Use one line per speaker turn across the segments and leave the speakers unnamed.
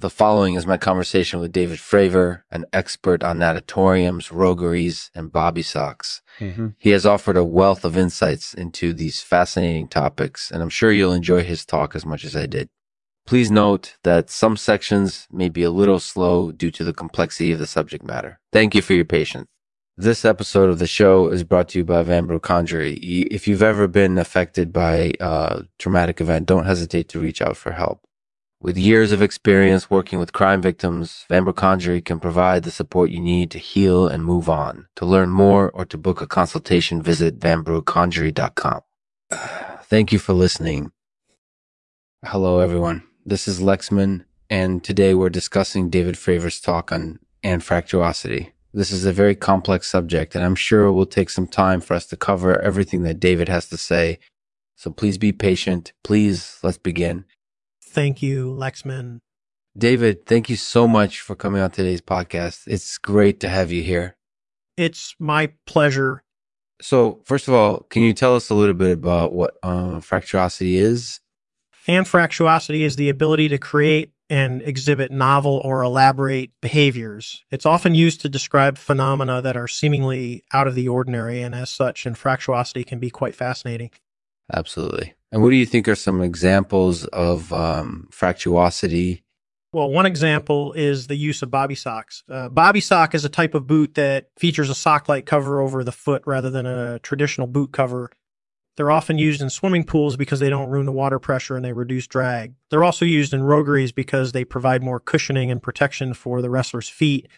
The following is my conversation with David Fravor, an expert on natatoriums, rogueries, and bobby socks.
Mm-hmm.
He has offered a wealth of insights into these fascinating topics, and I'm sure you'll enjoy his talk as much as I did. Please note that some sections may be a little slow due to the complexity of the subject matter. Thank you for your patience. This episode of the show is brought to you by Vanbrugh Conjury. If you've ever been affected by a traumatic event, don't hesitate to reach out for help. With years of experience working with crime victims, Vanbrugh Conjury can provide the support you need to heal and move on. To learn more or to book a consultation, visit vanbrughconjury.com. Thank you for listening. Hello, everyone. This is Lexman, and today we're discussing David Fravor's talk on anfractuosity. This is a very complex subject, and I'm sure it will take some time for us to cover everything that David has to say. So please be patient. Please, let's begin.
Thank you, Lexman.
David, thank you so much for coming on today's podcast. It's great to have you here.
It's my pleasure.
So, first of all, can you tell us a little bit about what uh, fractuosity is?
Anfractuosity is the ability to create and exhibit novel or elaborate behaviors. It's often used to describe phenomena that are seemingly out of the ordinary, and as such, anfractuosity can be quite fascinating.
Absolutely. And what do you think are some examples of um, fractuosity?
Well, one example is the use of bobby socks. Uh, bobby sock is a type of boot that features a sock like cover over the foot rather than a traditional boot cover. They're often used in swimming pools because they don't ruin the water pressure and they reduce drag. They're also used in rogueries because they provide more cushioning and protection for the wrestler's feet.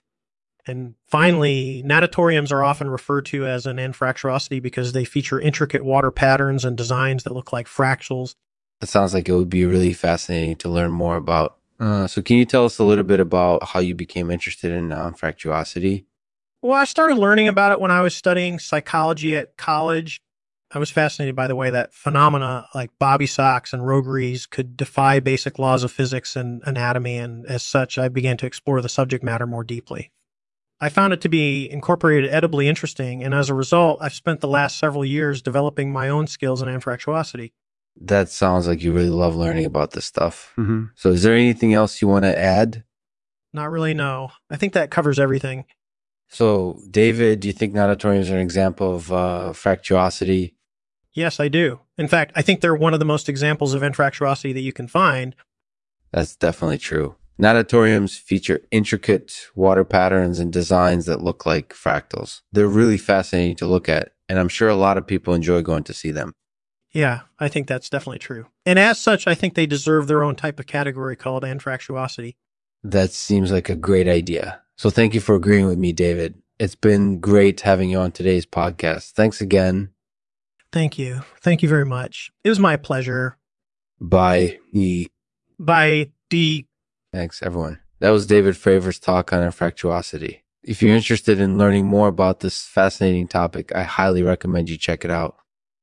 And finally, natatoriums are often referred to as an anfractuosity because they feature intricate water patterns and designs that look like fractals.
It sounds like it would be really fascinating to learn more about. Uh, so, can you tell us a little bit about how you became interested in anfractuosity?
Well, I started learning about it when I was studying psychology at college. I was fascinated by the way that phenomena like bobby socks and rogueries could defy basic laws of physics and anatomy, and as such, I began to explore the subject matter more deeply. I found it to be incorporated edibly interesting, and as a result, I've spent the last several years developing my own skills in anfractuosity.
That sounds like you really love learning about this stuff.
Mm-hmm.
So, is there anything else you want to add?
Not really, no. I think that covers everything.
So, David, do you think natatoriums are an example of uh, fractuosity?
Yes, I do. In fact, I think they're one of the most examples of anfractuosity that you can find.
That's definitely true. Natatoriums feature intricate water patterns and designs that look like fractals. They're really fascinating to look at, and I'm sure a lot of people enjoy going to see them.
Yeah, I think that's definitely true. And as such, I think they deserve their own type of category called anfractuosity.
That seems like a great idea. So thank you for agreeing with me, David. It's been great having you on today's podcast. Thanks again.
Thank you. Thank you very much. It was my pleasure.
Bye. E.
Bye. D.
Thanks, everyone. That was David Fravor's talk on anfractuosity. If you're interested in learning more about this fascinating topic, I highly recommend you check it out.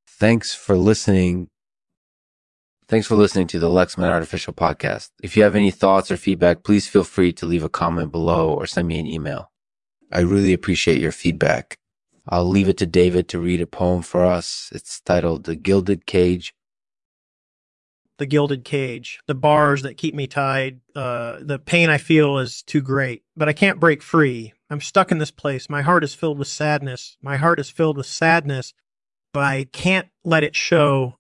Thanks for listening. Thanks for listening to the Lexman Artificial Podcast. If you have any thoughts or feedback, please feel free to leave a comment below or send me an email. I really appreciate your feedback. I'll leave it to David to read a poem for us. It's titled The Gilded Cage.
The gilded cage, the bars that keep me tied, uh, the pain I feel is too great, but I can't break free. I'm stuck in this place. My heart is filled with sadness. My heart is filled with sadness, but I can't let it show.